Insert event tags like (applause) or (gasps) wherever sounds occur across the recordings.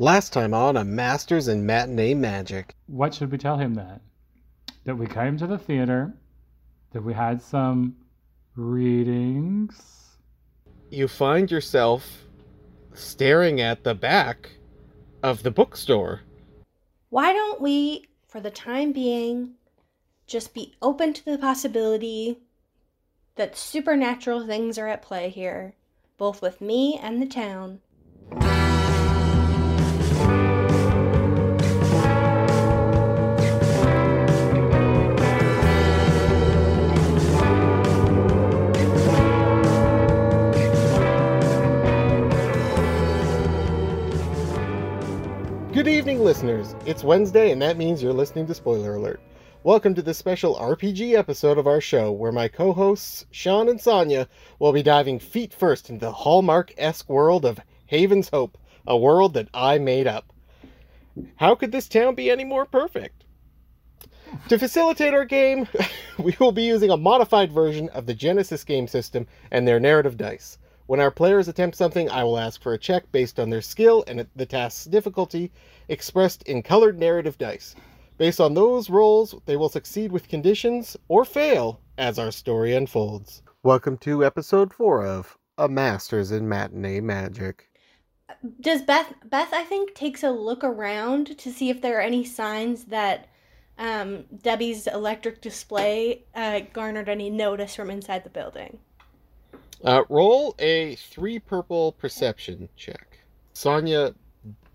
Last time on a Masters in Matinee Magic. What should we tell him then? That we came to the theater, that we had some readings. You find yourself staring at the back of the bookstore. Why don't we, for the time being, just be open to the possibility that supernatural things are at play here, both with me and the town? Good evening, listeners. It's Wednesday, and that means you're listening to Spoiler Alert. Welcome to this special RPG episode of our show, where my co hosts, Sean and Sonia, will be diving feet first into the Hallmark esque world of Haven's Hope, a world that I made up. How could this town be any more perfect? To facilitate our game, (laughs) we will be using a modified version of the Genesys game system and their narrative dice. When our players attempt something, I will ask for a check based on their skill and the task's difficulty, expressed in colored narrative dice. Based on those rolls, they will succeed with conditions or fail as our story unfolds. Welcome to episode 4 of A Masters in Matinee Magic. Does Beth Beth I think takes a look around to see if there are any signs that um, Debbie's electric display uh, garnered any notice from inside the building. Uh, roll a three purple perception check. Sonia,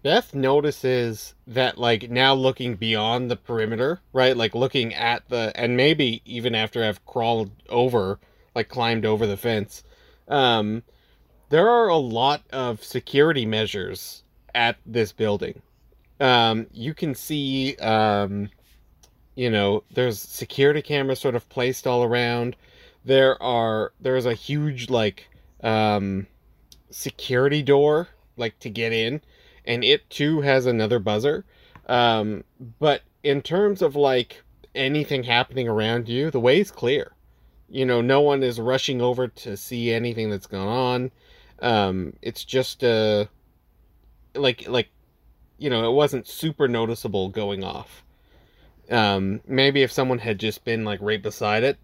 Beth notices that, like, now looking beyond the perimeter, right? Like, looking at the, and maybe even after I've crawled over, like, climbed over the fence, um, there are a lot of security measures at this building. Um, you can see, um, you know, there's security cameras sort of placed all around there are there's a huge like um security door like to get in and it too has another buzzer. Um but in terms of like anything happening around you the way is clear. You know no one is rushing over to see anything that's going on. Um it's just uh like like you know it wasn't super noticeable going off. Um maybe if someone had just been like right beside it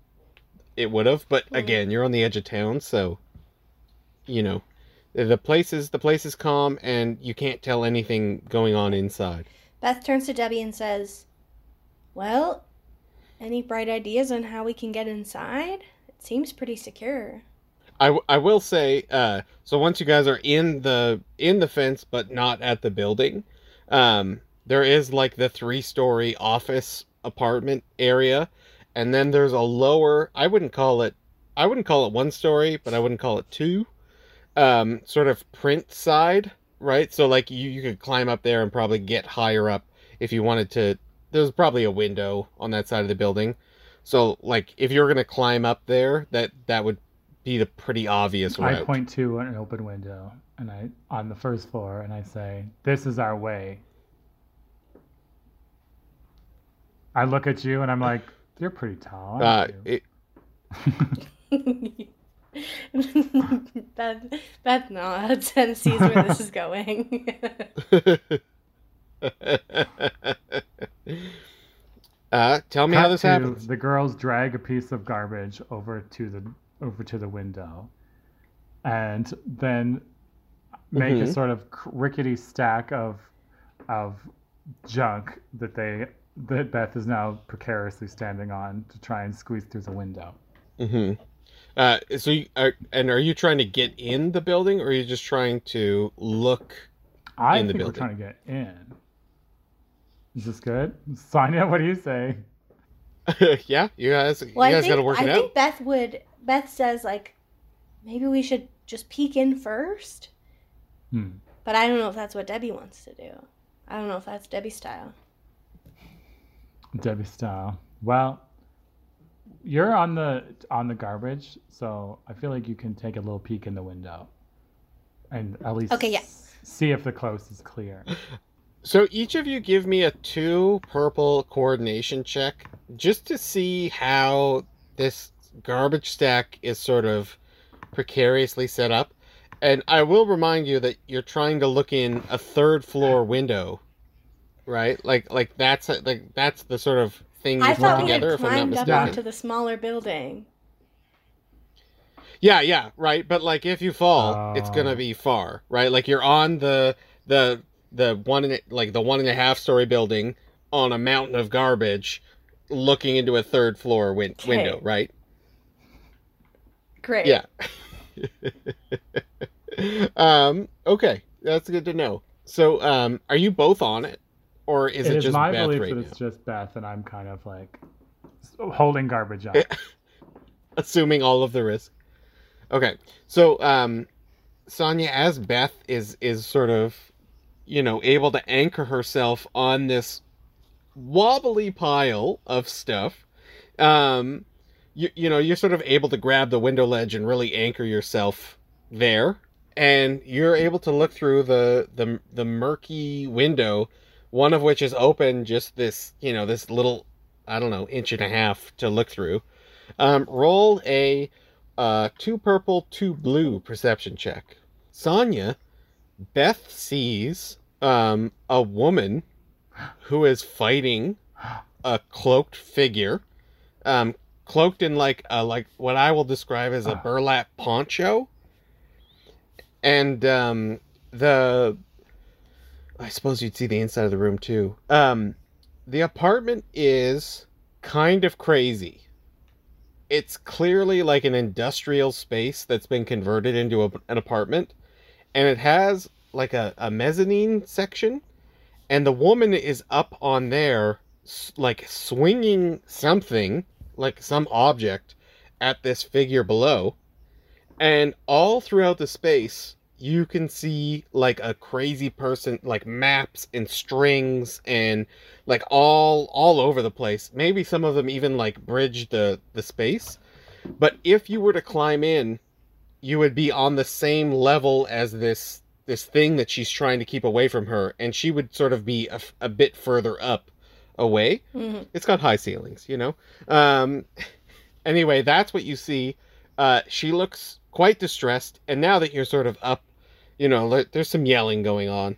it would have. But again, you're on the edge of town, so you know the place is the place is calm, and you can't tell anything going on inside. Beth turns to Debbie and says, "Well, any bright ideas on how we can get inside? It seems pretty secure." I, w- I will say uh, so once you guys are in the in the fence but not at the building um, there is like the three story office apartment area and then there's a lower i wouldn't call it i wouldn't call it one story but i wouldn't call it two um, sort of print side right so like you, you could climb up there and probably get higher up if you wanted to there's probably a window on that side of the building so like if you're gonna climb up there that that would be the pretty obvious route. I point to an open window and I on the first floor and I say, "This is our way." I look at you and I'm like, you're pretty tall. Uh, it, Beth, Beth nods and sees where this is going. (laughs) uh, tell me Cut how this to happens. The girls drag a piece of garbage over to the over to the window, and then make Mhm. a sort of rickety stack of of junk that they that Beth is now precariously standing on to try and squeeze through the window. hmm Uh, so, you, are, and are you trying to get in the building, or are you just trying to look? I In the think we're building. trying to get in. Is this good? Sonia, what do you say? (laughs) yeah, you guys, you well, I guys got to work I it think out. Beth would. Beth says like, maybe we should just peek in first. Hmm. But I don't know if that's what Debbie wants to do. I don't know if that's Debbie's style. Debbie style. Well, you're on the on the garbage, so I feel like you can take a little peek in the window, and at least Okay, yeah. see if the coast is clear. So each of you give me a two purple coordination check just to see how this garbage stack is sort of precariously set up. And I will remind you that you're trying to look in a third floor window, right? Like like that's like that's the sort of thing I you thought put we together. If I'm not climbed up onto the smaller building. Yeah, yeah, right. But like if you fall, it's gonna Oh. be far, right? Like you're on the the the one and a- like the one and a half story building on a mountain of garbage, looking into a third floor win- Okay. window, right? Great. Yeah. (laughs) um. Okay, that's good to know. So, um, are you both on it, or is It it, is just my Beth belief right that now? it's just Beth, and I'm kind of like holding garbage up. (laughs) assuming all of the risk. Okay, so um, Sonya as Beth is is sort of, you know, able to anchor herself on this wobbly pile of stuff. Um, you you know you're sort of able to grab the window ledge and really anchor yourself there, and you're able to look through the the the murky window, one of which is open just this you know this little I don't know inch and a half to look through. Um, roll a uh, two purple, two blue perception check. Sonya, Beth sees um, a woman who is fighting a cloaked figure, um, cloaked in like a, like what I will describe as a Ah. burlap poncho, and um, the I suppose you'd see the inside of the room too. Um, the apartment is kind of crazy it's clearly like an industrial space that's been converted into a, an apartment and it has like a, a mezzanine section and the woman is up on there like swinging something like some object at this figure below and all throughout the space you can see like a crazy person like maps and strings and like all all over the place. Maybe some of them even like bridge the the space. But if you were to climb in you would be on the same level as this this thing that she's trying to keep away from her and she would sort of be a, a bit further up away. Mhm. it's got high ceilings you know? Um anyway that's what you see. Uh she looks quite distressed and now that you're sort of up you know there's some yelling going on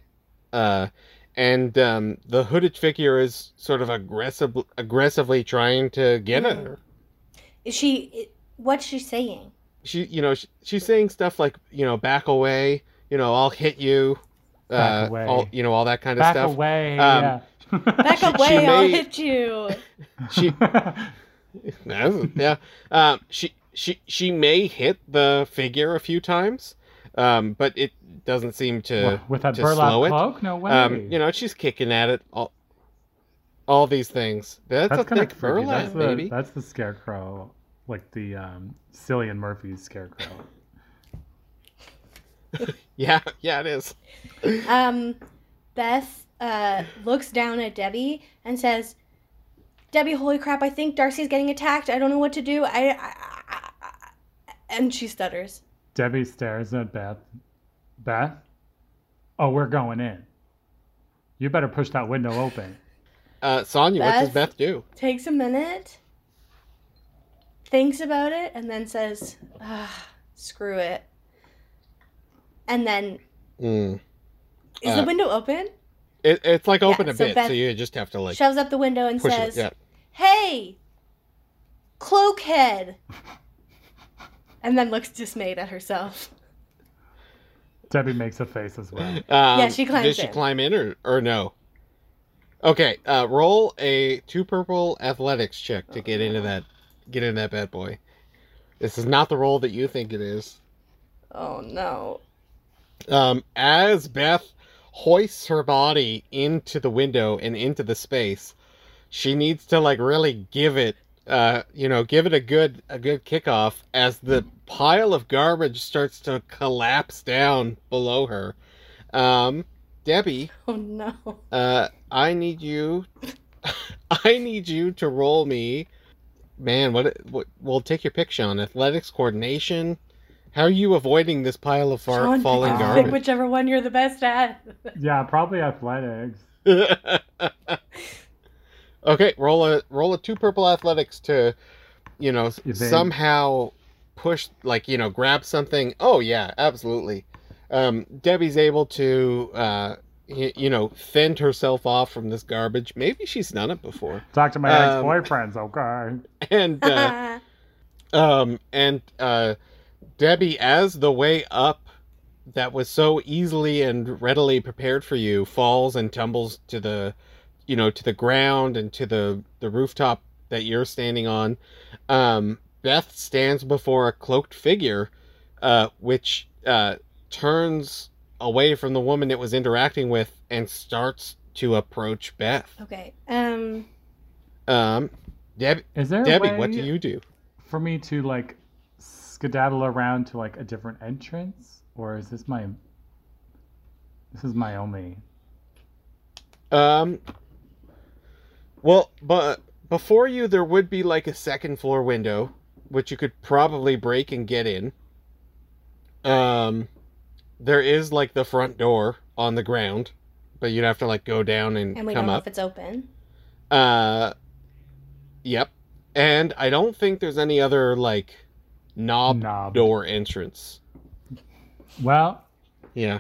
uh and um the hooded figure is sort of aggressive aggressively trying to get at Mhm. her Is she? What's she saying? she you know she, she's saying stuff like you know back away you know i'll hit you Back uh away. all you know all that kind of stuff. Back stuff away. Um, yeah. (laughs) Back She- away! she I'll hit you. (laughs) she (laughs) yeah. Um, she she she may hit the figure a few times, um, but it doesn't seem to. With that to burlap slow it. cloak? No way. Um, you know, she's kicking at it. All, all these things. That's, that's a kind thick of freaky. burlap, That's the, baby. that's the scarecrow, like the um, Cillian Murphy's scarecrow. (laughs) Yeah, yeah, it is. Um, Beth uh, looks down at Debbie and says, "Debbie, holy crap! I think Darcy's getting attacked. I don't know what to do. I, I, I, I and she stutters. Debbie stares at Beth. Beth? Oh, we're going in. You better push that window open. Uh, Sonya, what does Beth? Beth do? Takes a minute, thinks about it, and then says, ah, "Screw it." And then, Mm. is Uh, the window open? It, it's like open Yeah, a so bit, Beth so you just have to like Shoves up the window and says, it. Yeah. hey, cloakhead. And then looks dismayed at herself. Debbie makes a face as well. (laughs) Um, Yeah, she climbs Does she in. climb in or, or no? Okay, uh, roll a two purple athletics check to get into that get in that bad boy. This is not the roll that you think it is. Oh no. Um, as Beth hoists her body into the window and into the space, she needs to like really give it, uh, you know, give it a good a good kickoff as the pile of garbage starts to collapse down below her. Um, Debbie, (laughs) Oh no. uh, I need you. (laughs) I need you to roll me. Man, what? what we'll take your pick, Sean. Athletics, coordination. How are you avoiding this pile of far, Sean, falling pick, garbage? pick whichever one you're the best at. Yeah, probably athletics. (laughs) okay, roll a roll a two purple athletics to, you know, Evade. somehow push like you know grab something. Oh yeah, absolutely. um, Debbie's able to, uh, y- you know, fend herself off from this garbage. Maybe she's done it before. Talk to my Um, ex-boyfriends, okay? (laughs) And uh, (laughs) um, and uh, Debbie, as the way up that was so easily and readily prepared for you falls and tumbles to the, you know, to the ground and to the the rooftop that you're standing on. Um, Beth stands before a cloaked figure, uh, which uh, turns away from the woman it was interacting with and starts to approach Beth. okay. Um. Um, Deb- Is there a Debbie, what do you do? for me to like skedaddle around to like a different entrance, or is this my this is my only? Um. Well, but before you, there would be like a second floor window, which you could probably break and get in. Um, there is like the front door on the ground, but you'd have to like go down and, And we come don't know up. if it's open. Uh, yep. And I don't think there's any other like knob, Knob. door entrance. Well, Yeah,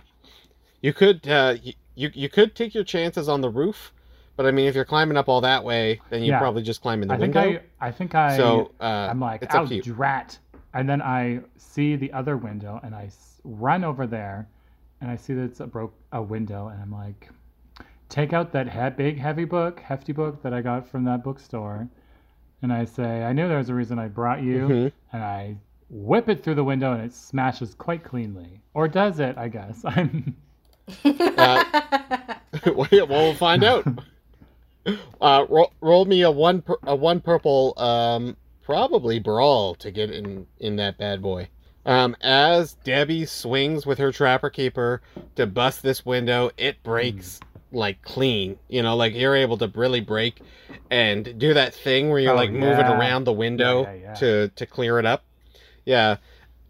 you could uh, y- you you could take your chances on the roof, but I mean, if you're climbing up all that way, then you Yeah. probably just climb in the I think window. I I think I so uh, I'm like, oh drat, and then I see the other window, and I run over there, and I see that it's a broke a window, and I'm like, take out that he- big heavy book, hefty book that I got from that bookstore, and I say, I knew there was a reason I brought you, Mhm. and I whip it through the window, and it smashes quite cleanly, or does it? I guess (laughs) I'm. (laughs) well, we'll find out. (laughs) (laughs) Uh, roll, roll me a one pur- a one purple um probably brawl to get in in that bad boy. Um, as Debbie swings with her trapper keeper to bust this window, it breaks like clean. You know, like you're able to really break and do that thing where you're Oh, like moving around the window Yeah, yeah, yeah. to to clear it up. Yeah.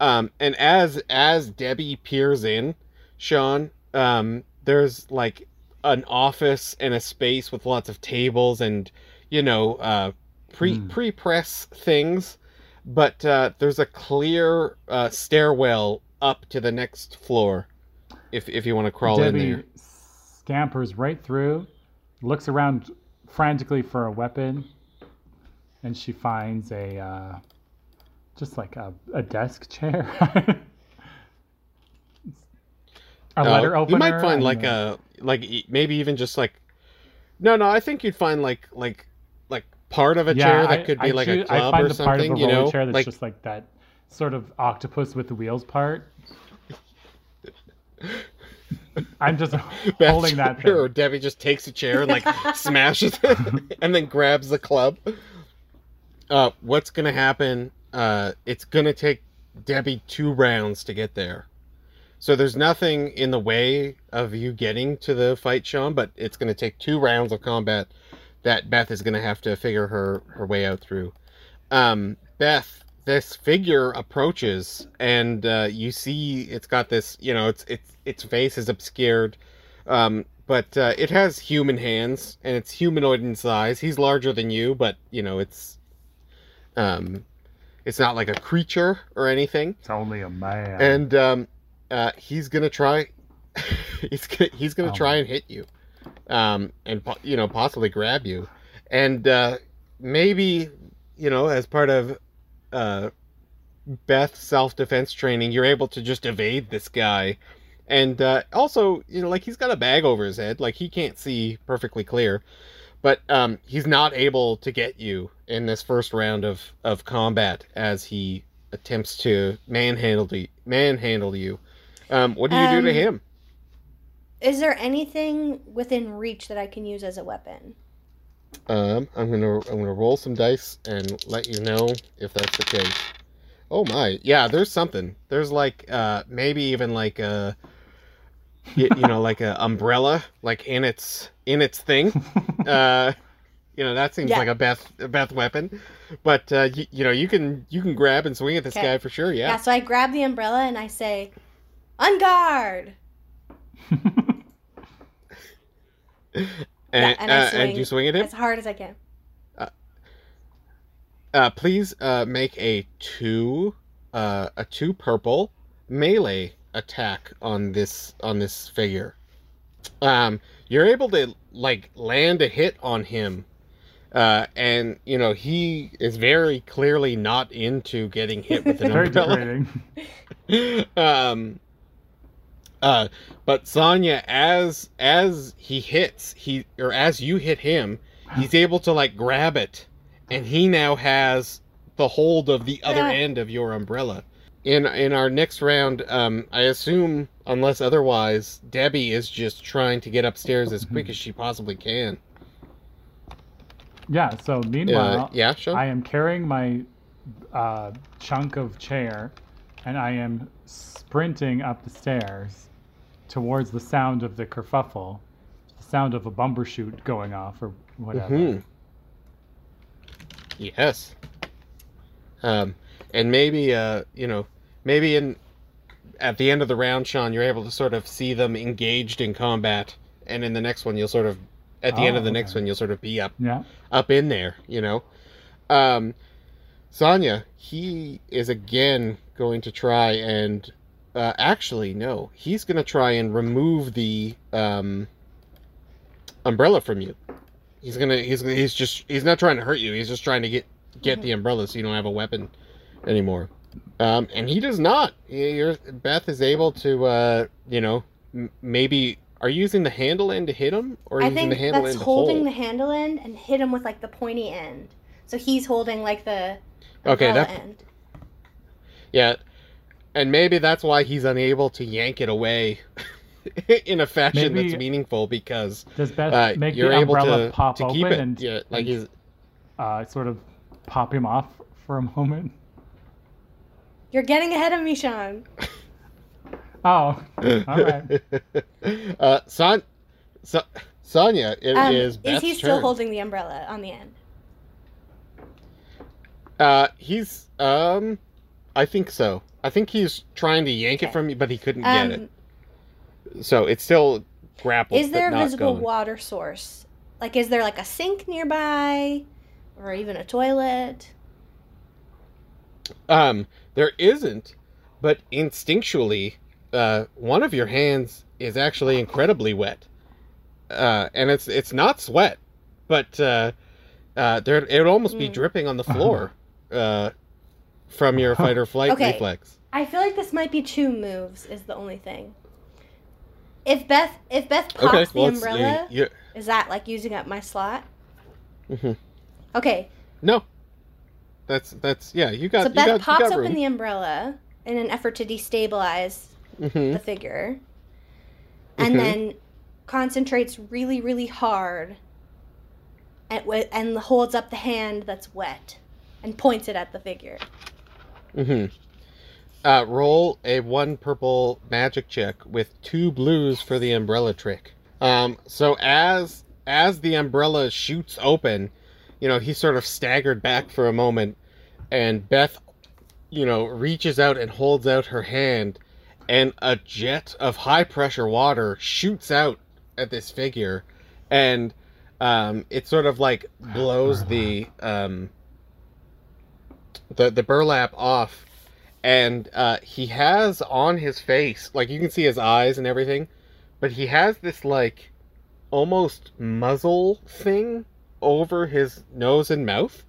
Um, and as as Debbie peers in, Sean, um, there's like an office and a space with lots of tables and you know uh, pre Hmm. pre press things, but uh, there's a clear uh, stairwell up to the next floor. If if you want to crawl Debbie in there, scampers right through, looks around frantically for a weapon, and she finds a uh, just like a, a desk chair. (laughs) a Uh, letter opener. you might find like a like maybe even just like no no I think you'd find like like like part of a yeah, chair that I- could be I like choo- a club I find or the part of something a you know chair that's like just like that sort of octopus with the wheels part. (laughs) I'm just (laughs) holding that chair, or. Debbie just takes a chair and like (laughs) smashes it and then grabs the club. Uh, what's gonna happen? Uh, it's gonna take Debbie two rounds to get there. So there's nothing in the way of you getting to the fight, Sean, but it's gonna take two rounds of combat that Beth is gonna have to figure her her way out through. Um, Beth, this figure approaches, and uh, you see it's got this, you know, its its its face is obscured, um, but uh, it has human hands and it's humanoid in size. He's larger than you, but you know it's um, it's not like a creature or anything. It's only a man. And um, uh, he's gonna try. (laughs) he's gonna, he's gonna Oh. try and hit you, um, and you know possibly grab you, and uh, maybe you know as part of uh, Beth's self defense training, you're able to just evade this guy, and uh, also you know like he's got a bag over his head, like he can't see perfectly clear, but um, he's not able to get you in this first round of of combat as he attempts to manhandle you, manhandle you. Um, what do you do to Um, him? Is there anything within reach that I can use as a weapon? Um, I'm gonna I'm gonna roll some dice and let you know if that's the case. Oh my, yeah, there's something. There's like uh maybe even like a you, you know like a (laughs) umbrella like in its in its thing. (laughs) Uh, you know that seems Yeah. like a Beth a Beth weapon, but uh, you, you know you can you can grab and swing at this Okay. guy for sure. Yeah. Yeah. so I grab the umbrella and I say, "On guard!" And, Yeah, and uh, and you swing at him. as hard as I can. Uh, please uh, make a two, uh, a two purple melee attack on this on this figure. Um, you're able to like land a hit on him, uh, and you know he is very clearly not into getting hit with an (laughs) Very umbrella. degrading. (laughs) um, uh, but Sonya, as as he hits, he or as you hit him, he's able to like grab it, and he now has the hold of the other end of your umbrella. In in our next round, um, I assume, unless otherwise, Debbie is just trying to get upstairs as quick as she possibly can. Yeah. So Uh, meanwhile, yeah, Sean. I am carrying my uh, chunk of chair, and I am sprinting up the stairs towards the sound of the kerfuffle, the sound of a bumbershoot going off or whatever. Mhm. Yes. Um, and maybe uh, you know, maybe in at the end of the round, Sean, you're able to sort of see them engaged in combat, and in the next one, you'll sort of at the end Oh, of the next one, you'll sort of be up Yeah. up in there, you know. Um, Sonya, he is again going to try and uh, actually no, he's going to try and remove the um, umbrella from you. He's gonna he's he's just he's not trying to hurt you. He's just trying to get get the umbrella so you don't have a weapon anymore. Um, and he does not. You're, Beth is able to uh, you know m- maybe are you using the handle end to hit him or I using think the handle that's end to holding hold? the handle end and hit him with like the pointy end. So he's holding like the Okay, that- end. Yeah, and maybe that's why he's unable to yank it away (laughs) in a fashion Maybe- that's meaningful because Does Beth uh, make you're the able to, pop to open keep it. and yeah, like and- he's uh, sort of pop him off for a moment? You're getting ahead of me, Sean. (laughs) Oh, all right. (laughs) uh, Son, so, Sonya, it Um, is is he still turn. holding the umbrella on the end? Uh, he's um, I think so. I think he's trying to yank it from you, but he couldn't Um, get it. So it's still grappled. is there but a not visible going. water source? Like, is there like a sink nearby, or even a toilet? Um, there isn't, but instinctually, uh, one of your hands is actually incredibly wet, uh, and it's it's not sweat, but uh, uh, there it would almost be Mm. dripping on the floor, (laughs) uh, from your (laughs) fight or flight Okay. reflex. I feel like this might be two moves. Is the only thing. If Beth, if Beth pops Okay, the well, it's, umbrella, you, is that like using up my slot? Mhm. Okay, no, that's that's yeah. You got so you Beth got, pops open room. the umbrella in an effort to destabilize Mhm. the figure, and Mhm. then concentrates really, really hard, and and holds up the hand that's wet, and points it at the figure. Hmm Uh, roll a one purple magic check with two blues for the umbrella trick. Um, so as as the umbrella shoots open, you know he sort of staggered back for a moment, and Beth, you know, reaches out and holds out her hand, and a jet of high pressure water shoots out at this figure, and um, it sort of like blows the um, the the burlap off and uh, he has on his face like you can see his eyes and everything but he has this like almost muzzle thing over his nose and mouth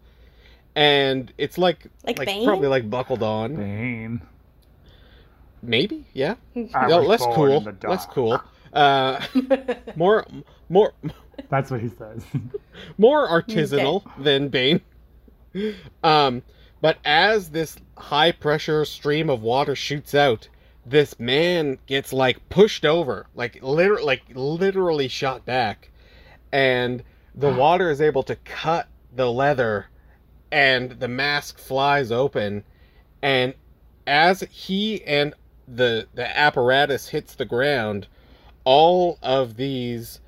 and it's like Like Bane? probably like buckled on Bane. maybe yeah (laughs) I No, less cool in less cool uh (laughs) more more That's what he says. more artisanal than Bane. Um, but as this high pressure stream of water shoots out, this man gets like pushed over, like literally, like literally shot back, and the water is able to cut the leather, and the mask flies open, and as he and the the apparatus hits the ground, all of these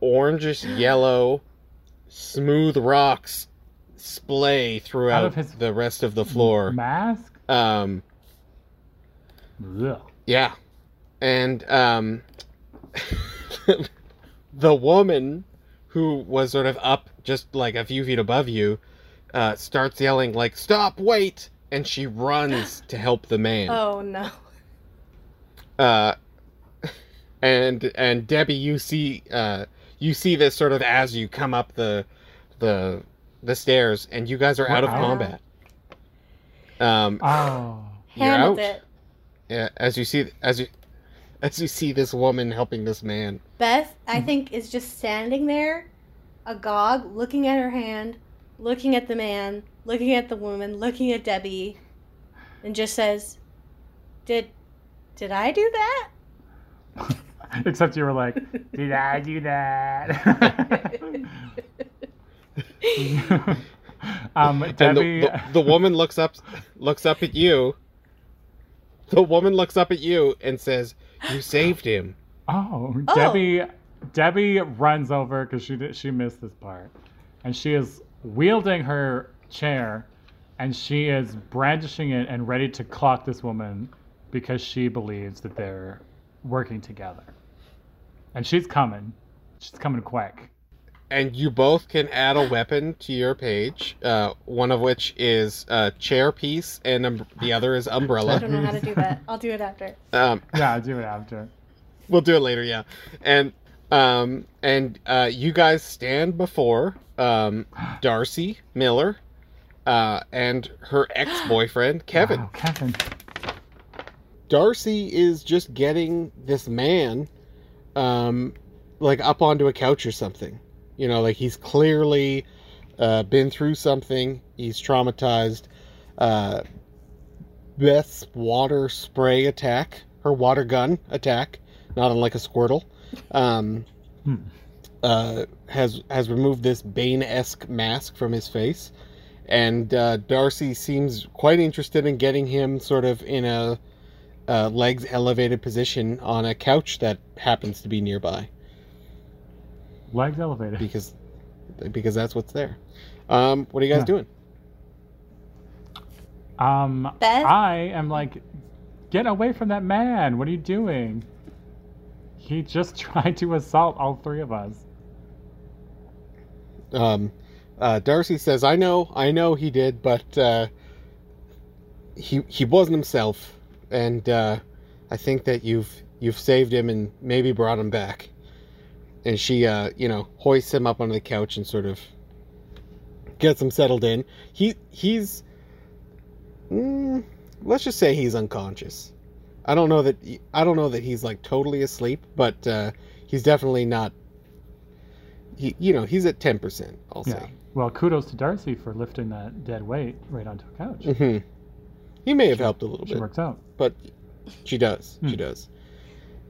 orangish yellow smooth rocks splay throughout his the rest of the floor. Mask? Um, Ugh. yeah, and um, (laughs) the woman who was sort of up just like a few feet above you uh, starts yelling like "Stop! Wait!" and she runs to help the man. (laughs) oh no. Uh, and and Debbie, you see uh, you see this sort of as you come up the the the stairs, and you guys are out of combat. Um, Oh. You're Handled out. it. yeah, as you see as you (laughs) as you see this woman helping this man. Beth, I think, is just standing there, agog, looking at her hand, looking at the man, looking at the woman, looking at Debbie, and just says, "Did, did I do that?" (laughs) Except you were like, did I do that? (laughs) (laughs) um, And Debbie. the, the, the woman looks up looks up at you. The woman looks up at you and says, "You saved him." Oh, Oh. Debbie. Debbie runs over because she did, she missed this part, and she is wielding her chair, and she is brandishing it and ready to clock this woman because she believes that they're working together, and she's coming. She's coming quick. And you both can add a weapon to your page. Uh, one of which is a chair piece, and um, the other is umbrella. I don't know how to do that. I'll do it after. Um, Yeah, I'll do it after. we'll do it later, yeah. And um, and uh, you guys stand before um, Darcy Miller uh, and her ex-boyfriend (gasps) Kevin. Wow, Kevin. Darcy is just getting this man, um, like up onto a couch or something. You know, like he's clearly uh, been through something. He's traumatized. Uh, Beth's water spray attack, her water gun attack, not unlike a Squirtle, um, Hmm. uh, has has removed this Bane-esque mask from his face, and uh, Darcy seems quite interested in getting him sort of in a uh, legs elevated position on a couch that happens to be nearby Legs elevated. because because that's what's there. Um, what are you guys Yeah. doing? Um, Beth? I am like, get away from that man. What are you doing? He just (laughs) tried to assault all three of us. Um, uh, Darcy says, "I know, I know he did, but uh, he he wasn't himself, and uh, I think that you've you've saved him and maybe brought him back." And she, uh, you know, hoists him up on the couch and sort of gets him settled in. He he's, mm, let's just say he's unconscious. I don't know that I don't know that he's like totally asleep, but uh, he's definitely not. He, you know, he's at ten percent. I'll Yeah. say. Well, kudos to Darcy for lifting that dead weight right onto a couch. hmm He may have helped a little She bit, She works out. but she does. She Hmm. does.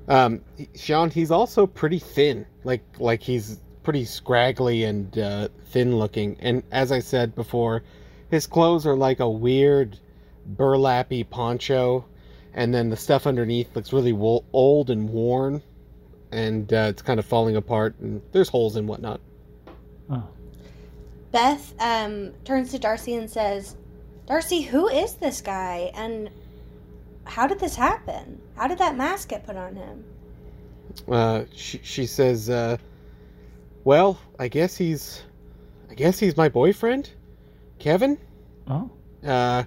Um, Sean, he's also pretty thin. Like like he's pretty scraggly and uh, thin looking. And as I said before, his clothes are like a weird burlappy poncho, and then the stuff underneath looks really wo- old and worn, and uh, it's kind of falling apart. And there's holes and whatnot. Oh. Beth um, turns to Darcy and says, Darcy, who is this guy? And how did this happen? How did that mask get put on him? uh, she, she says, uh, "Well, I guess he's, I guess he's my boyfriend, Kevin. Oh. Uh,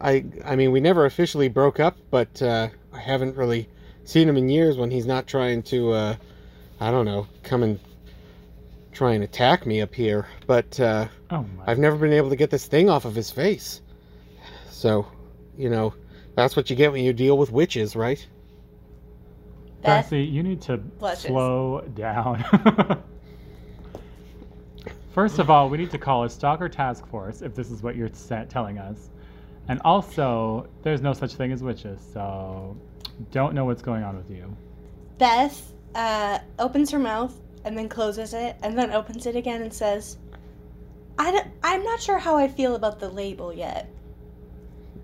I, I mean, we never officially broke up, but uh, I haven't really seen him in years when he's not trying to, uh, I don't know, come and try and attack me up here. But uh, Oh my. I've never been able to get this thing off of his face. So, you know, that's what you get when you deal with witches, right?" Beth, Darcy, you need to blushes. slow down. (laughs) First of all, we need to call a stalker task force if this is what you're telling us. And also, there's no such thing as witches, so don't know what's going on with you. Beth uh, opens her mouth and then closes it and then opens it again and says, I don't, I'm not sure how I feel about the label yet.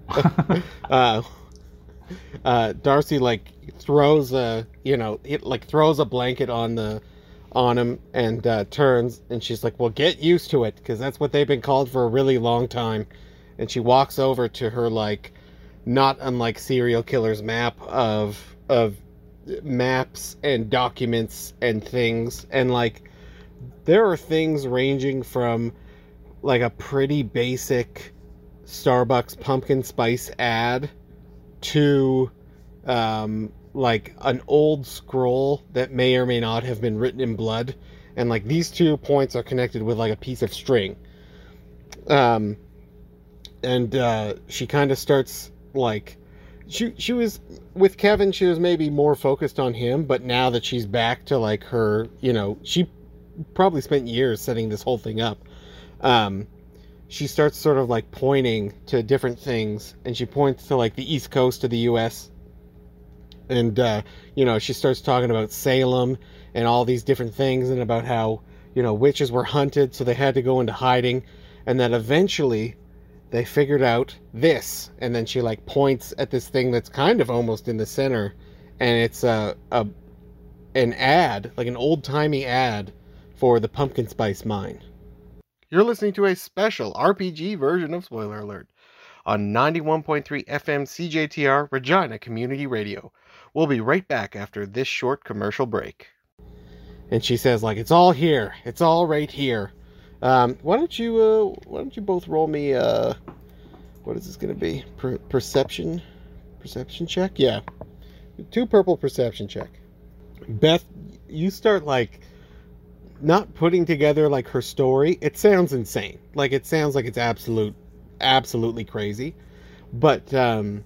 (laughs) uh, uh, Darcy like throws a you know it like throws a blanket on the on him and uh, turns and she's like, "Well, get used to it because that's what they've been called for a really long time." And she walks over to her like not unlike serial killer's map of of maps and documents and things and like there are things ranging from like a pretty basic Starbucks pumpkin spice ad to um, like an old scroll that may or may not have been written in blood, and like these two points are connected with like a piece of string. Um, and uh, she kind of starts like she she was with Kevin. She was maybe more focused on him, but now that she's back to like her, you know, she probably spent years setting this whole thing up. Um, she starts sort of like pointing to different things, and she points to like the east coast of the U.S. And uh, you know, she starts talking about Salem and all these different things, and about how you know witches were hunted, so they had to go into hiding, and that eventually they figured out this. And then she like points at this thing that's kind of almost in the center. And it's a, a an ad like an old-timey ad for the pumpkin spice mine you're listening to a special rpg version of spoiler alert on 91.3 fm cjtr regina community radio we'll be right back after this short commercial break and she says like it's all here it's all right here um, why don't you uh, why don't you both roll me uh, what is this going to be? Per- perception perception check? Yeah. Two purple perception check. Beth, you start like not putting together like her story. It sounds insane. Like it sounds like it's absolute absolutely crazy. But um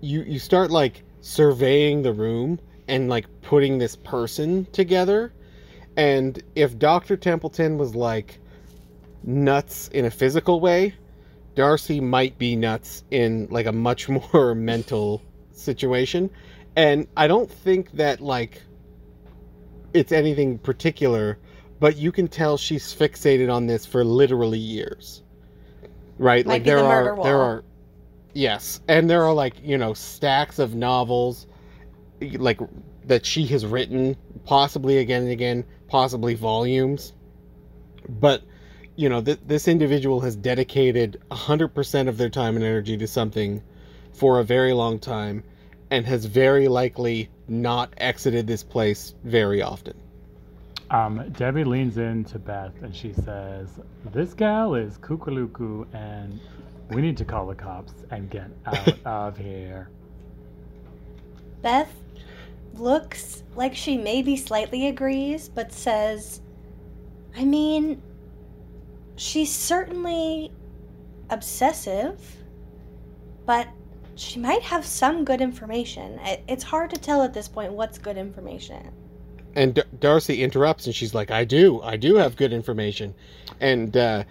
you you start like surveying the room and like putting this person together. And if Dr. Templeton was like nuts in a physical way, Darcy might be nuts in like a much (laughs) more mental situation. And I don't think that like it's anything particular, but you can tell she's fixated on this for literally years. Right? Might like there the are murder there are yes, and there are like, you know, stacks of novels like that she has written possibly again and again, possibly volumes. But you know, th- this individual has dedicated 100% of their time and energy to something for a very long time and has very likely not exited this place very often. Um, Debbie leans in to Beth and she says, This gal is Kukaluku and we need to call the cops and get out (laughs) of here. Beth looks like she maybe slightly agrees, but says, I mean, she's certainly obsessive, but she might have some good information. It's hard to tell at this point what's good information. And D- Darcy interrupts and she's like, I do, I do have good information. And uh,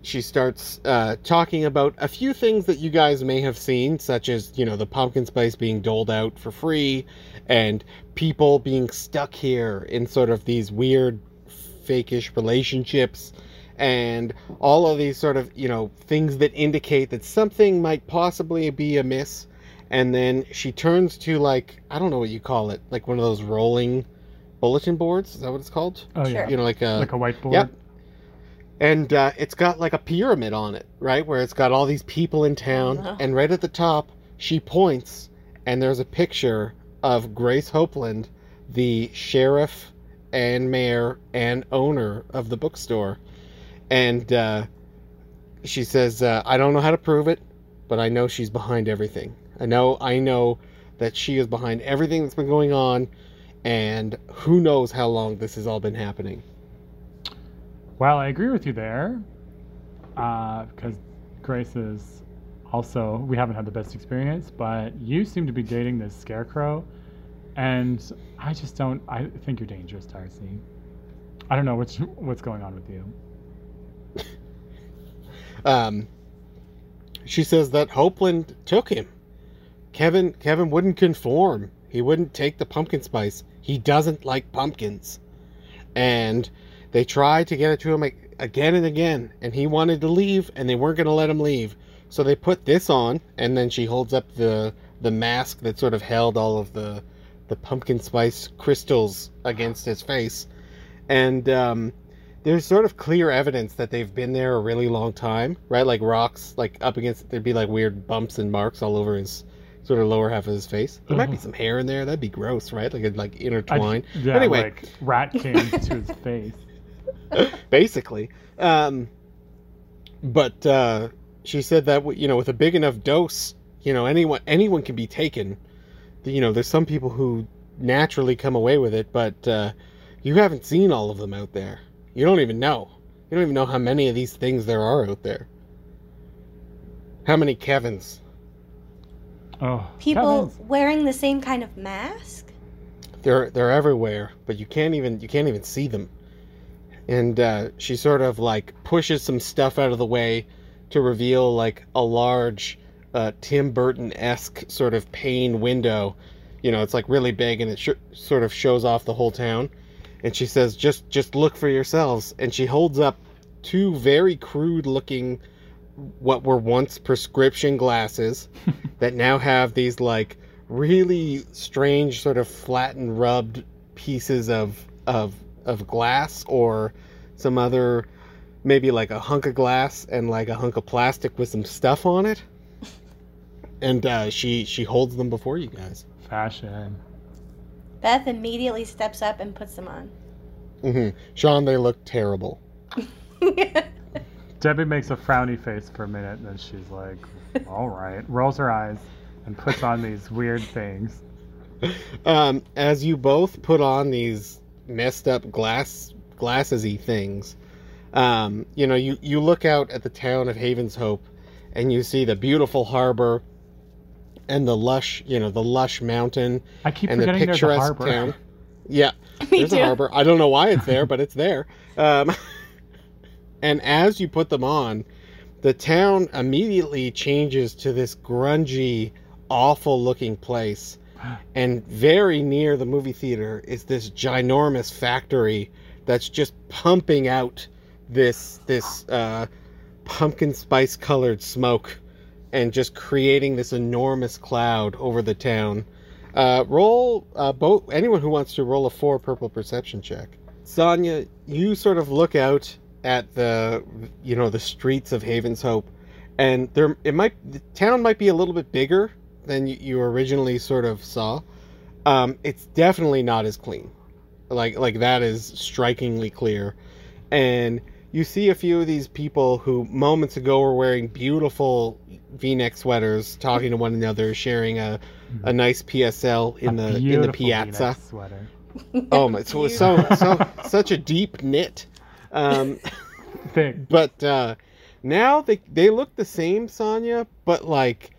she starts uh, talking about a few things that you guys may have seen, such as, you know, the pumpkin spice being doled out for free and people being stuck here in sort of these weird, fakish relationships and all of these sort of, you know, things that indicate that something might possibly be amiss. And then she turns to, like, I don't know what you call it, like one of those rolling bulletin boards. Is that what it's called? Oh, yeah. You know, like a Like a whiteboard? Yep. and uh, it's got like a pyramid on it, right? Where it's got all these people in town, Oh, and right at the top, she points, and there's a picture of Grace Hopeland, the sheriff and mayor and owner of the bookstore, and uh, she says, uh, "I don't know how to prove it, but I know she's behind everything. I know, I know that she is behind everything that's been going on." And who knows how long this has all been happening. Well, I agree with you there. Because Grace is also, we haven't had the best experience, but you seem to be dating this scarecrow. And I just don't, I think you're dangerous, Darcy. I don't know what's, what's going on with you. (laughs) um, she says that Hopeland took him. Kevin Kevin wouldn't conform. He wouldn't take the pumpkin spice. He doesn't like pumpkins. And they tried to get it to him again and again, and he wanted to leave, and they weren't going to let him leave. So they put this on, and then she holds up the the mask that sort of held all of the the pumpkin spice crystals against his face, and um, there's sort of clear evidence that they've been there a really long time, right? Like rocks, like up against there'd be like weird bumps and marks all over his sort of lower half of his face. There might be Mhm. some hair in there. That'd be gross, right? Like it'd like I- intertwine. yeah, Anyway. like rat came to his (laughs) face. basically. Um, but uh, she said that you know, with a big enough dose, you know, anyone anyone can be taken. you know, there's some people who naturally come away with it, but uh, you haven't seen all of them out there. You don't even know. You don't even know how many of these things there are out there. How many Kevins? Oh, People Kevin's- wearing the same kind of mask? They're they're everywhere, but you can't even you can't even see them. And uh, she sort of like pushes some stuff out of the way to reveal like a large uh, Tim Burton esque sort of pane window. You know, it's like really big and it sh- sort of shows off the whole town. And she says, "Just just look for yourselves." And she holds up two very crude looking what were once prescription glasses (laughs) that now have these like really strange sort of flattened rubbed pieces of of of glass or some other maybe like a hunk of glass and like a hunk of plastic with some stuff on it (laughs) and uh, she she holds them before you guys fashion. Beth immediately steps up and puts them on. hmm sean they look terrible (laughs) Debbie makes a frowny face for a minute, and then she's like, "All right," rolls her eyes, and puts on these weird things. um, as you both put on these messed up glass glassesy things, um, you know, you, you look out at the town of Havens Hope and you see the beautiful harbor and the lush, you know, the lush mountain I keep and the forgetting there's a picturesque harbor. town. (laughs) Yeah, Me there's too. a harbor. I don't know why it's there, but it's there. Um, (laughs) and as you put them on, the town immediately changes to this grungy, awful looking place. (gasps) And very near the movie theater is this ginormous factory that's just pumping out this this uh, pumpkin spice colored smoke and just creating this enormous cloud over the town. Uh, roll uh, both. Anyone who wants to roll a four purple perception check. Sonia, you sort of look out at the you know the streets of Havens Hope, and there it might the town might be a little bit bigger than you, you originally sort of saw. Um, it's definitely not as clean. Like like that is strikingly clear, and you see a few of these people who moments ago were wearing beautiful V-neck sweaters, talking to one another, sharing a, a nice PSL in A the in the piazza. Sweater. Oh my! So so so (laughs) such a deep knit. Um, (laughs) Thick. but uh, now they they look the same, Sonya, but like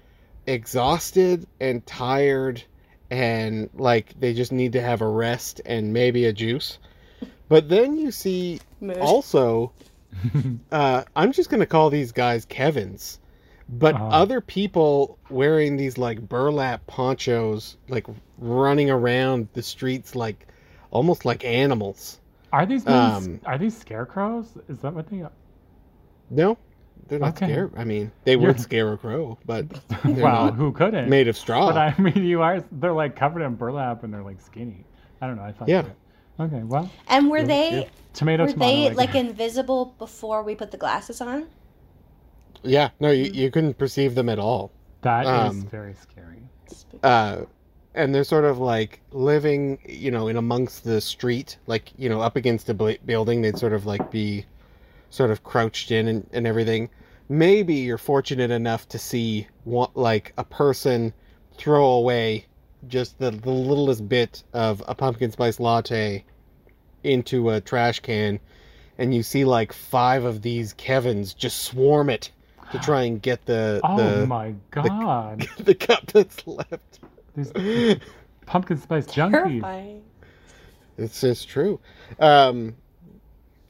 exhausted and tired, and like they just need to have a rest and maybe a juice. But then you see Mood. also, (laughs) uh, I'm just gonna call these guys Kevin's, but Uh-huh. other people wearing these like burlap ponchos, like running around the streets like almost like animals. Are these maybe, Um, are these scarecrows? Is that what they are? No, they're not Okay. scare. I mean, they You're- would scare a crow, but (laughs) well, not who couldn't? made of straw. But I (laughs) mean, you are. They're like covered in burlap and they're like skinny. I don't know. I thought. Yeah. that- Okay. Well, And were Yeah, they yeah. tomato, were tomato. they I like (laughs) invisible before we put the glasses on? Yeah, no, you, you couldn't perceive them at all. That is um, very scary. Uh, and they're sort of like living, you know, in amongst the street, like you know, up against a building. They'd sort of like be, sort of crouched in and, and everything. Maybe you're fortunate enough to see what like a person throw away just the, the littlest bit of a pumpkin spice latte into a trash can, and you see like five of these Kevins just swarm it to try and get the Oh the my god! (laughs) the cup that's left. These (laughs) pumpkin spice junkies. Terrifying. It's it's true. Um,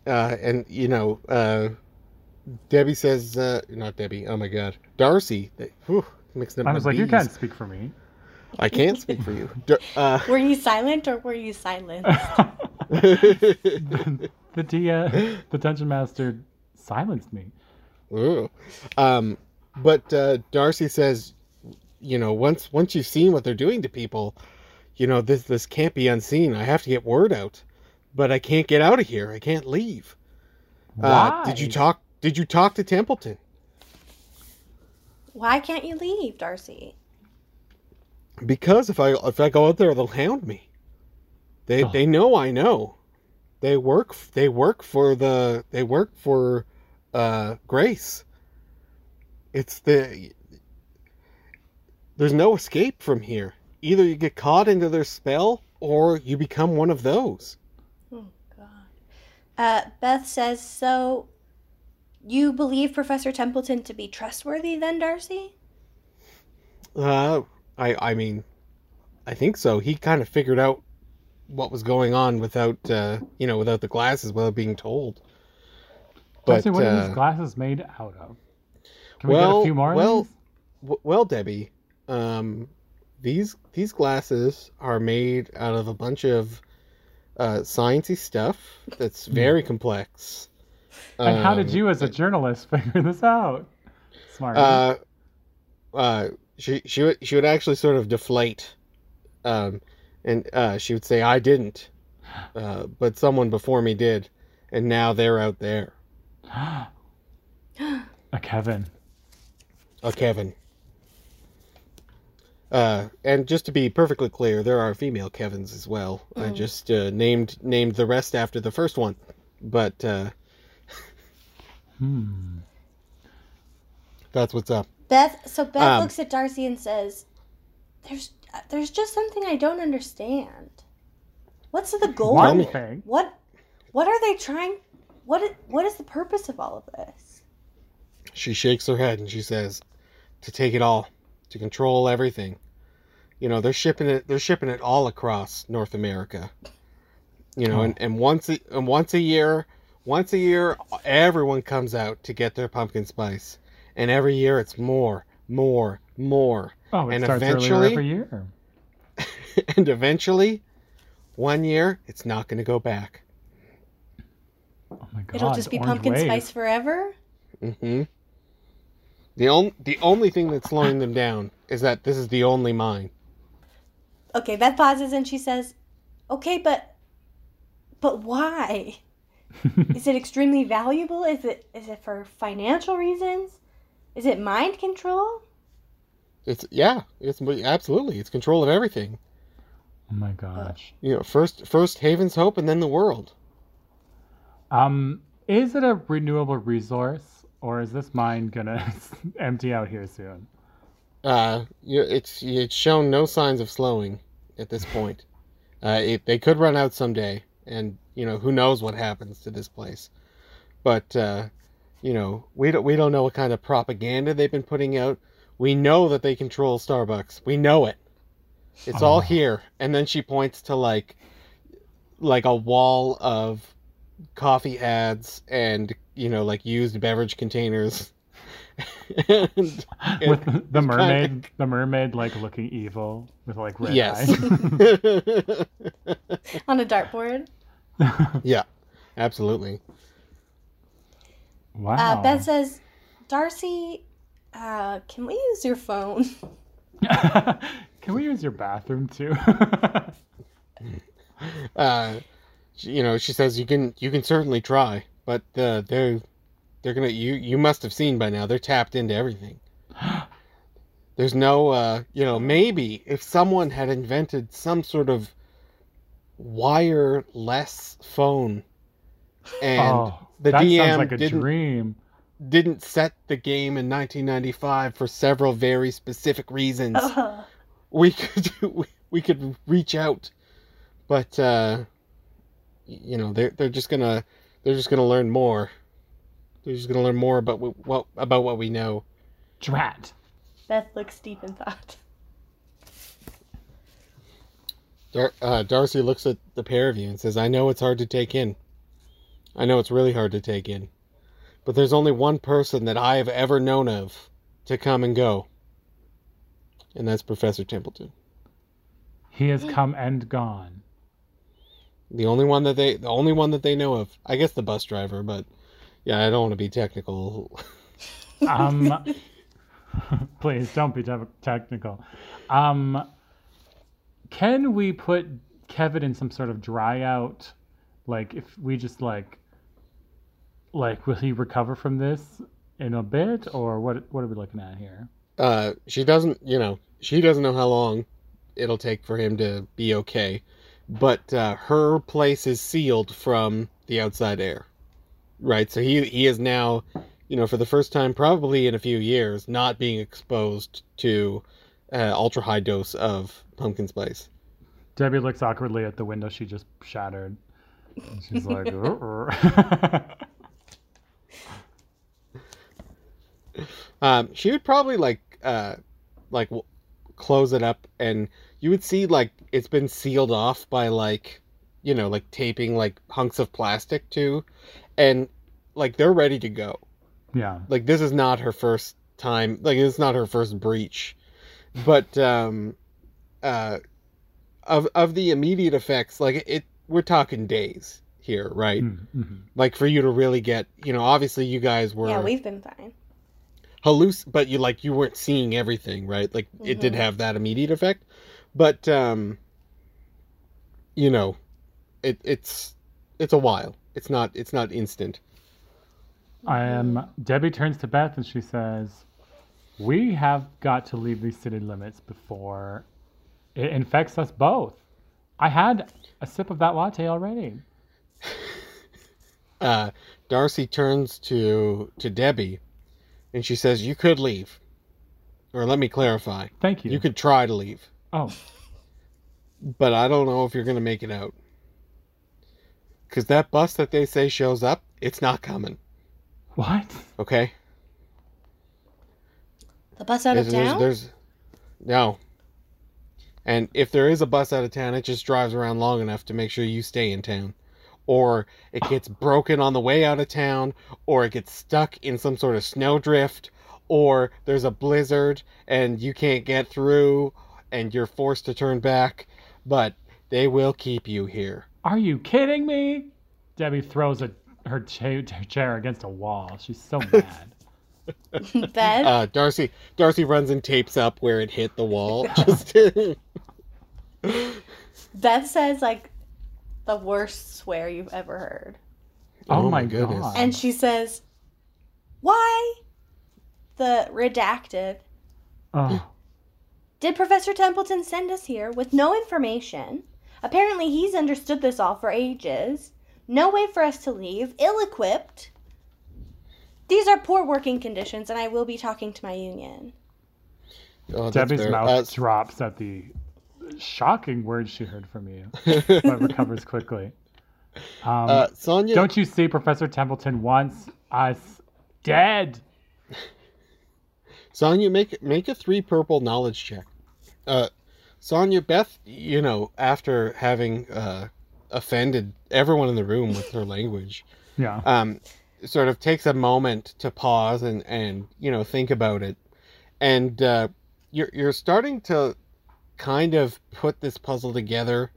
uh, and you know, uh, Debbie says, uh, not Debbie. Oh my God, Darcy. Whew, mixed up. I was like, you can't speak for me. I can't speak for you. (laughs) Uh, Were you silent or were you silent? (laughs) the Dia, the dungeon master, silenced me. Ooh. Um, but uh, Darcy says, you know, once once you've seen what they're doing to people, you know, this this can't be unseen. I have to get word out, but I can't get out of here. I can't leave. Uh, did you talk? Did you talk to Templeton? Why can't you leave, Darcy? Because if I if I go out there, they'll hound me. They Oh. they know I know. They work they work for the they work for uh Grace. It's the there's no escape from here. either you get caught into their spell or you become one of those. Oh God. Uh, Beth says, "So, you believe Professor Templeton to be trustworthy, then, Darcy?" Uh, I I mean, I think so. He kind of figured out what was going on without uh, you know, without the glasses, without being told. Darcy, what are uh, these glasses made out of? Can we get well, a few more? well, w- well, Debbie, um, these these glasses are made out of a bunch of uh, sciencey stuff that's very complex. Hmm. and how did Um, you, as a journalist, (laughs) figure this out? Smart. Uh, uh, she she would she would actually sort of deflate, um, and uh, she would say, "I didn't, (gasps) uh, but someone before me did, and now they're out there." (gasps) a Kevin. A Kevin. Uh, and just to be perfectly clear, there are female Kevins as well. I Mm. just uh, named named the rest after the first one, but uh, Hmm. that's what's up. Beth. So Beth Um, looks at Darcy and says, "There's, there's just something I don't understand. What's the goal? One thing. What, what are they trying? What, what is the purpose of all of this?" She shakes her head and she says, "To take it all, to control everything. You know, they're shipping it. They're shipping it all across North America. You know, Oh. and, and once a, and once a year, once a year, everyone comes out to get their pumpkin spice, and every year it's more, more, more, Oh, it And starts earlier eventually- every year. (laughs) and eventually, one year it's not going to go back. Oh my god. It'll just be pumpkin wave. spice forever. hmm The only the only thing that's slowing them down is that this is the only mine. Okay, Beth pauses and she says, "Okay, but, but why? (laughs) Is it extremely valuable? Is it is it for financial reasons? Is it mind control? It's yeah, it's absolutely it's control of everything. oh my gosh. You know, first first Haven's Hope and then the world. Um, is it a renewable resource, or is this mine gonna (laughs) empty out here soon? Uh, you, it's it's shown no signs of slowing at this point. (laughs) Uh, it, they could run out someday, and you know who knows what happens to this place. But uh, you know we don't we don't know what kind of propaganda they've been putting out. We know that they control Starbucks. We know it. It's all Oh. here. And then she points to like like a wall of coffee ads and you know like used beverage containers. (laughs) and, (laughs) with and the, the mermaid, kinda- the mermaid like looking evil with like red Yes. eyes. (laughs) On a dartboard. yeah, absolutely. wow. Uh, Beth says, "Darcy, uh, can we use your phone?" Can we use your bathroom too? Uh, she- you know, she says you can you can certainly try, but uh, they're they're gonna you you must have seen by now they're tapped into everything. (gasps) There's no uh, you know maybe if someone had invented some sort of wireless phone and oh, the that DM sounds like a didn't dream. didn't set the game in 1995 for several very specific reasons. Ugh. (laughs) we could we, (laughs) we could reach out but uh y- you know they're they're just gonna they're just gonna learn more they're just gonna learn more about what, what about what we know Drat. Beth looks deep in thought. Dar- uh, darcy looks at the pair of you and says i know it's hard to take in i know it's really hard to take in but there's only one person that i have ever known of to come and go and that's professor templeton He has come and gone. The only one that they, the only one that they know of, I guess the bus driver, but yeah, I don't want to be technical. (laughs) Um, (laughs) please don't be te- technical. Um, can we put Kevin in some sort of dry out? Like, if we just like, like, will he recover from this in a bit, or what? What are we looking at here? Uh, she doesn't, you know, she doesn't know how long it'll take for him to be okay, but uh, her place is sealed from the outside air, right? So he he is now, you know, for the first time probably in a few years, not being exposed to uh, ultra high dose of pumpkin spice. Debbie looks awkwardly at the window she just shattered. She's like. (laughs) (laughs) Um, she would probably like uh, like w- close it up, and you would see like it's been sealed off by like you know like taping like hunks of plastic too, and like they're ready to go. yeah. Like this is not her first time. Like it's not her first breach, but um, uh, of of the immediate effects, like it, we're talking days here, right? Mm-hmm. Like for you to really get, you know, obviously you guys were Yeah, we've been fine. halluc but you like you weren't seeing everything right like it did Mhm. have that immediate effect but um you know it it's it's a while it's not it's not instant I am. Debbie turns to Beth and she says, "We have got to leave these city limits before it infects us both." I had a sip of that latte already. (laughs) uh darcy turns to to debbie and she says you could leave or let me clarify Thank you. you could try to leave Oh, but i don't know if you're gonna make it out because that bus that they say shows up it's not coming what? okay The bus out of There's- there's- town? There's, no. And if there is a bus out of town, it just drives around long enough to make sure you stay in town. Or it gets (gasps) broken on the way out of town, or it gets stuck in some sort of snowdrift, or there's a blizzard and you can't get through and you're forced to turn back. But they will keep you here. Are you kidding me? Debbie throws a, her cha- chair against a wall. She's so (laughs) mad. (laughs) Beth? Uh, Darcy Darcy runs and tapes up where it hit the wall. (laughs) Just Beth says like the worst swear you've ever heard. oh, Oh my my goodness. god. And she says, Why? The redacted. oh, Did Professor Templeton send us here with no information? Apparently, he's understood this all for ages. No way for us to leave, ill equipped. These are poor working conditions, and I will be talking to my union. Oh, Debbie's fair. mouth Uh, drops at the shocking words she heard from you, (laughs) but recovers quickly. Um, uh, Sonia, Don't you see Professor Templeton wants us dead? Sonya, make make a three purple knowledge check. Uh, Sonya, Beth, you know, after having uh, offended everyone in the room with her language, Yeah. um, sort of takes a moment to pause and and you know think about it, and uh, you're you're starting to kind of put this puzzle together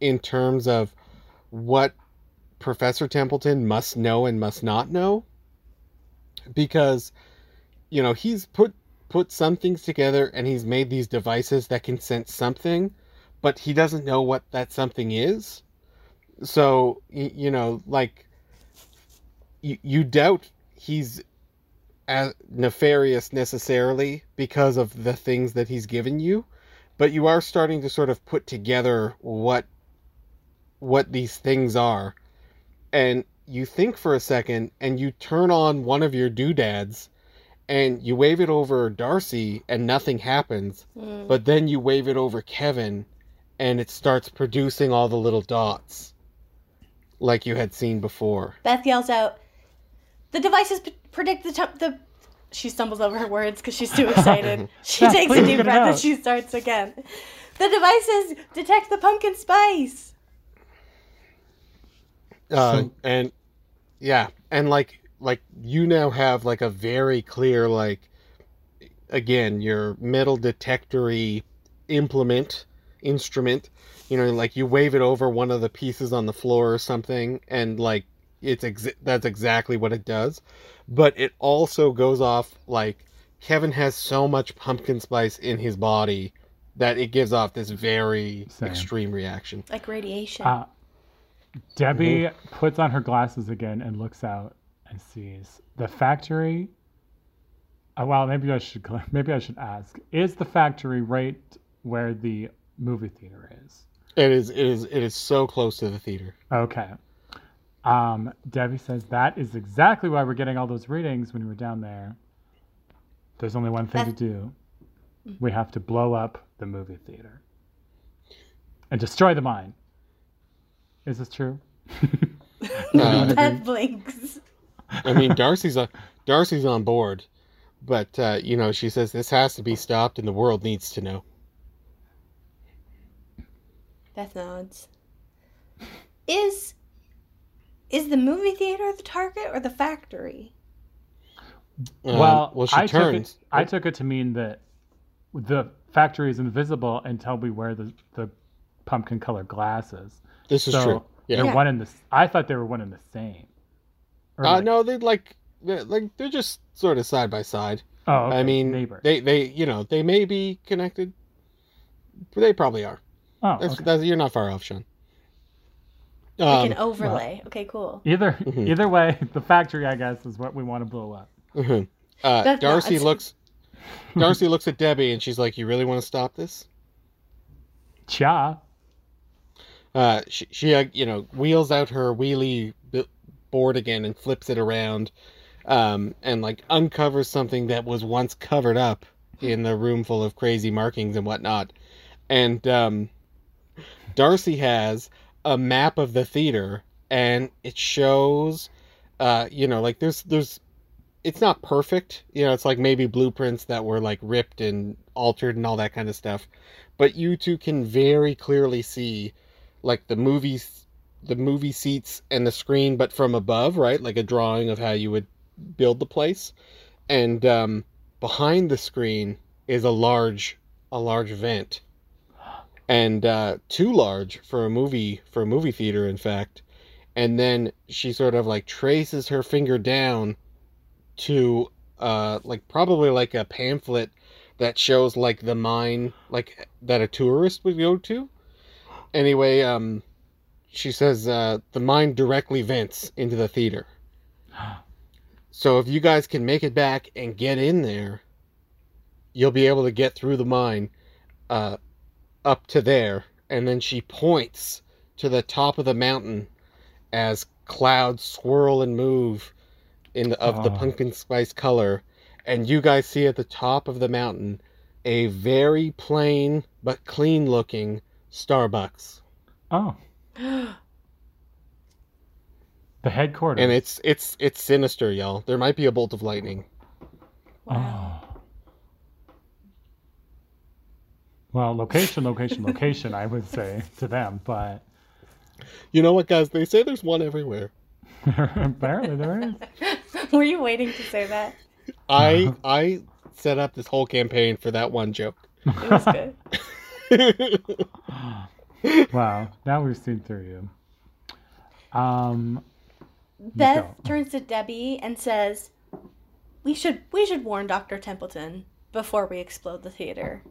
in terms of what Professor Templeton must know and must not know, because you know he's put put some things together and he's made these devices that can sense something but he doesn't know what that something is. So you know like you, you doubt he's as nefarious necessarily because of the things that he's given you but you are starting to sort of put together what what these things are. And you think for a second and you turn on one of your doodads and you wave it over Darcy and nothing happens, Hmm. but then you wave it over Kevin and it starts producing all the little dots like you had seen before. Beth yells out, "The devices p- predict the temp- the." She stumbles over her words because she's too excited. (laughs) she Beth, takes a deep get it breath and she starts again. The devices detect the pumpkin spice. Uh, So- and yeah, and like like you now have like a very clear like again your metal detectory implement instrument you know like you wave it over one of the pieces on the floor or something and like it's ex- that's exactly what it does but it also goes off like kevin has so much pumpkin spice in his body that it gives off this very Same. extreme reaction Like radiation. Uh, Debbie puts on her glasses again and looks out and sees the factory. Uh, well, maybe I should (laughs) maybe I should ask: Is the factory right where the movie theater is? it is it is it is so close to the theater Okay. Um, Debbie says that is exactly why we're getting all those readings when we were down there. There's only one thing to do. we have to blow up the movie theater and destroy the mine. Is this true? (laughs) Uh, Beth blinks. I mean, Darcy's on Darcy's on board, but uh, you know, she says this has to be stopped, and the world needs to know. Beth nods. Is is the movie theater the target or the factory? Um, well, well, she I took, turns. it, I took it to mean that the factory is invisible until we wear the, the pumpkin colored glasses. this is so true. Yeah. they're Yeah. one in the. s- I thought they were one in the same. Or Uh, like- no, they'd like, they're, like they're just sort of side by side. Oh, okay. I mean, neighbors. they they you know they may be connected. But they probably are. oh, That's, okay. that's you're not far off, Sean. Like Um, an overlay. okay, cool. Either Mhm. either way, (laughs) the factory, I guess, is what we want to blow up. mhm. uh, That's not- Darcy looks. (laughs) Darcy looks at Debbie and she's like, "You really want to stop this?" Cha. Uh, she, she uh, you know, wheels out her wheelie b- board again and flips it around, um, and like uncovers something that was once covered up in the room full of crazy markings and whatnot. And um, Darcy has a map of the theater, and it shows, uh, you know, like there's there's, it's not perfect, you know, it's like maybe blueprints that were like ripped and altered and all that kind of stuff, but you two can very clearly see like the movies the movie seats and the screen but from above right? Like a drawing of how you would build the place. And um, behind the screen is a large a large vent. And uh, too large for a movie for a movie theater in fact. And then she sort of like traces her finger down to uh like probably like a pamphlet that shows like the mine like that a tourist would go to. Anyway um she says uh the mine directly vents into the theater (gasps) so if you guys can make it back and get in there you'll be able to get through the mine uh up to there and then she points to the top of the mountain as clouds swirl and move in the, of the Oh. pumpkin spice color and you guys see at the top of the mountain a very plain but clean looking Starbucks. Oh, (gasps) the headquarters. And it's it's it's sinister, y'all. There might be a bolt of lightning. wow. Oh. Well, location, location, location, I would say to them, but You know what, guys? They say there's one everywhere. (laughs) apparently there is. (laughs) Were you waiting to say that? I (laughs) I set up this whole campaign for that one joke. It was good. Wow, now we've seen through you. Um, Beth turns to Debbie and says, "We should we should warn Doctor Templeton before we explode the theater.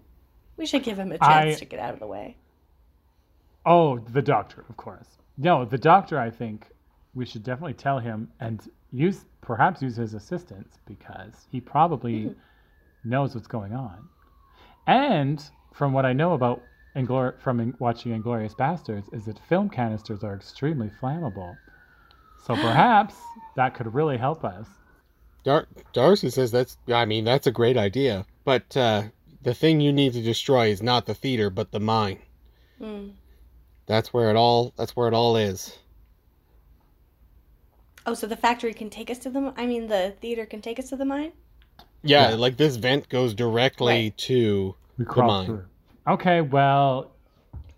We should give him a chance I- to get out of the way." oh, the doctor, of course. No, the doctor. I think we should definitely tell him and use perhaps use his assistance because he probably knows what's going on. And from what I know about Inglor- from in- watching Inglourious Basterds, is that film canisters are extremely flammable. So (gasps) perhaps that could really help us. Dar- Darcy says that's I mean that's a great idea, but uh, the thing you need to destroy is not the theater but the mine. Hmm. That's where it all that's where it all is. Oh, so the factory can take us to the. I mean, the theater can take us to the mine. Yeah, Yeah. like this vent goes directly Right. to We The mine. through. Okay, well,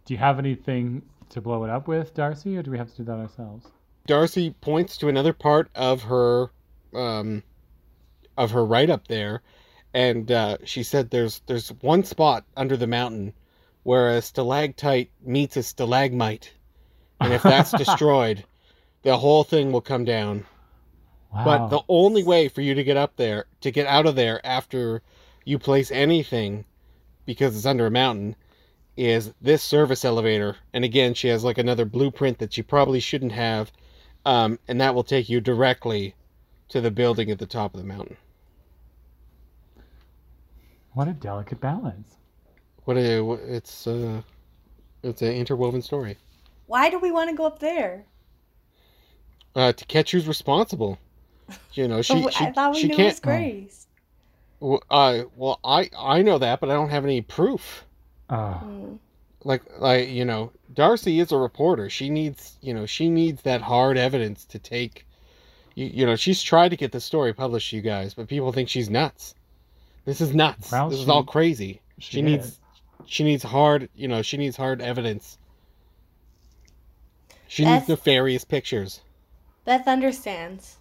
do you have anything to blow it up with, Darcy, or do we have to do that ourselves? Darcy points to another part of her um of her write up there and uh, she said there's there's one spot under the mountain where a stalactite meets a stalagmite and if that's (laughs) destroyed the whole thing will come down Wow. but the only way for you to get up there to get out of there after you place anything because it's under a mountain is this service elevator and again she has like another blueprint that she probably shouldn't have um, and that will take you directly to the building at the top of the mountain what a delicate balance. what a what- it's uh it's an interwoven story Why do we want to go up there? uh, to catch who's responsible you know (laughs) she, Oh, she, I thought we she knew can't was Grace. W- uh, well, I I know that, but I don't have any proof. Mm. Like, like you know, Darcy is a reporter. She needs, you know, she needs that hard evidence to take. You, you know, she's tried to get the story published, you guys, but people think she's nuts. This is nuts. Well, this is all crazy. She, she needs, is. she needs hard, you know, she needs hard evidence. She Beth- needs nefarious pictures. Beth understands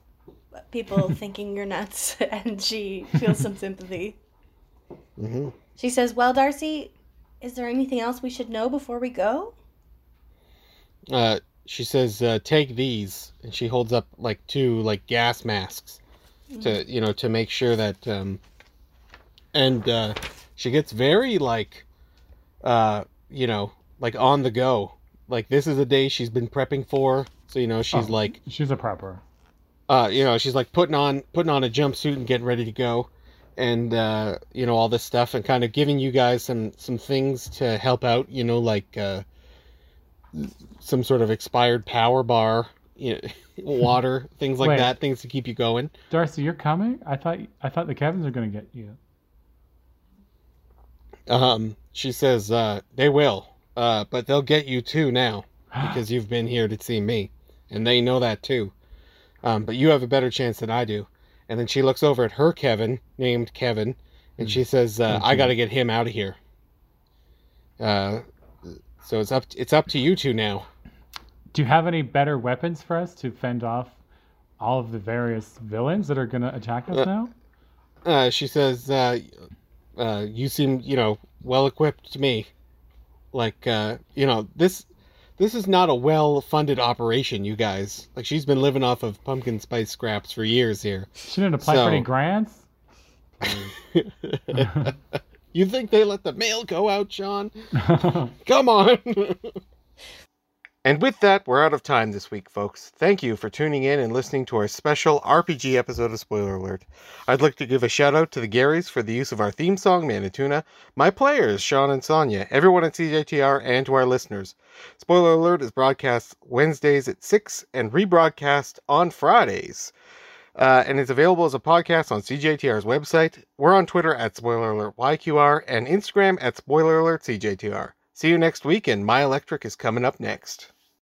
people (laughs) thinking you're nuts, (laughs) and she feels some sympathy. hmm She says, Well, Darcy, is there anything else we should know before we go? Uh, she says, uh, "Take these," and she holds up like two like gas masks to you know to make sure that um, and uh, she gets very like, uh, you know, like on the go. Like this is a day she's been prepping for, so you know she's Oh. like, she's a prepper. Uh, you know, she's like putting on putting on a jumpsuit and getting ready to go, and uh, you know all this stuff, and kind of giving you guys some some things to help out. You know, like uh, some sort of expired power bar, you know, (laughs) water, (laughs) things like Wait. that, things to keep you going. Darcy, you're coming? I thought I thought the Kevins are gonna get you. Um, she says uh, they will, uh, but they'll get you too now (gasps) because you've been here to see me, and they know that too. Um, but you have a better chance than I do. And then she looks over at her Kevin, named Kevin, and she says, uh, "I got to get him out of here." Uh, so it's up. It's up to you two now. Do you have any better weapons for us to fend off all of the various villains that are gonna attack us Uh, now? Uh, she says, uh, uh, "You seem, you know, well equipped to me. Like, uh, you know, this, this is not a well-funded operation, you guys. Like, she's been living off of pumpkin spice scraps for years here. She didn't apply for any grants. (laughs) you think they let the mail go out, Sean? (laughs) Come on. (laughs) and with that, we're out of time this week, folks. Thank you for tuning in and listening to our special RPG episode of Spoiler Alert. I'd like to give a shout out to the Garys for the use of our theme song, Manituna, my players, Sean and Sonia, everyone at CJTR, and to our listeners. Spoiler Alert is broadcast Wednesdays at 6 and rebroadcast on Fridays. Uh, and it's available as a podcast on CJTR's website. We're on Twitter at Spoiler Alert YQR and Instagram at Spoiler Alert CJTR. See you next week, and My Electric is coming up next.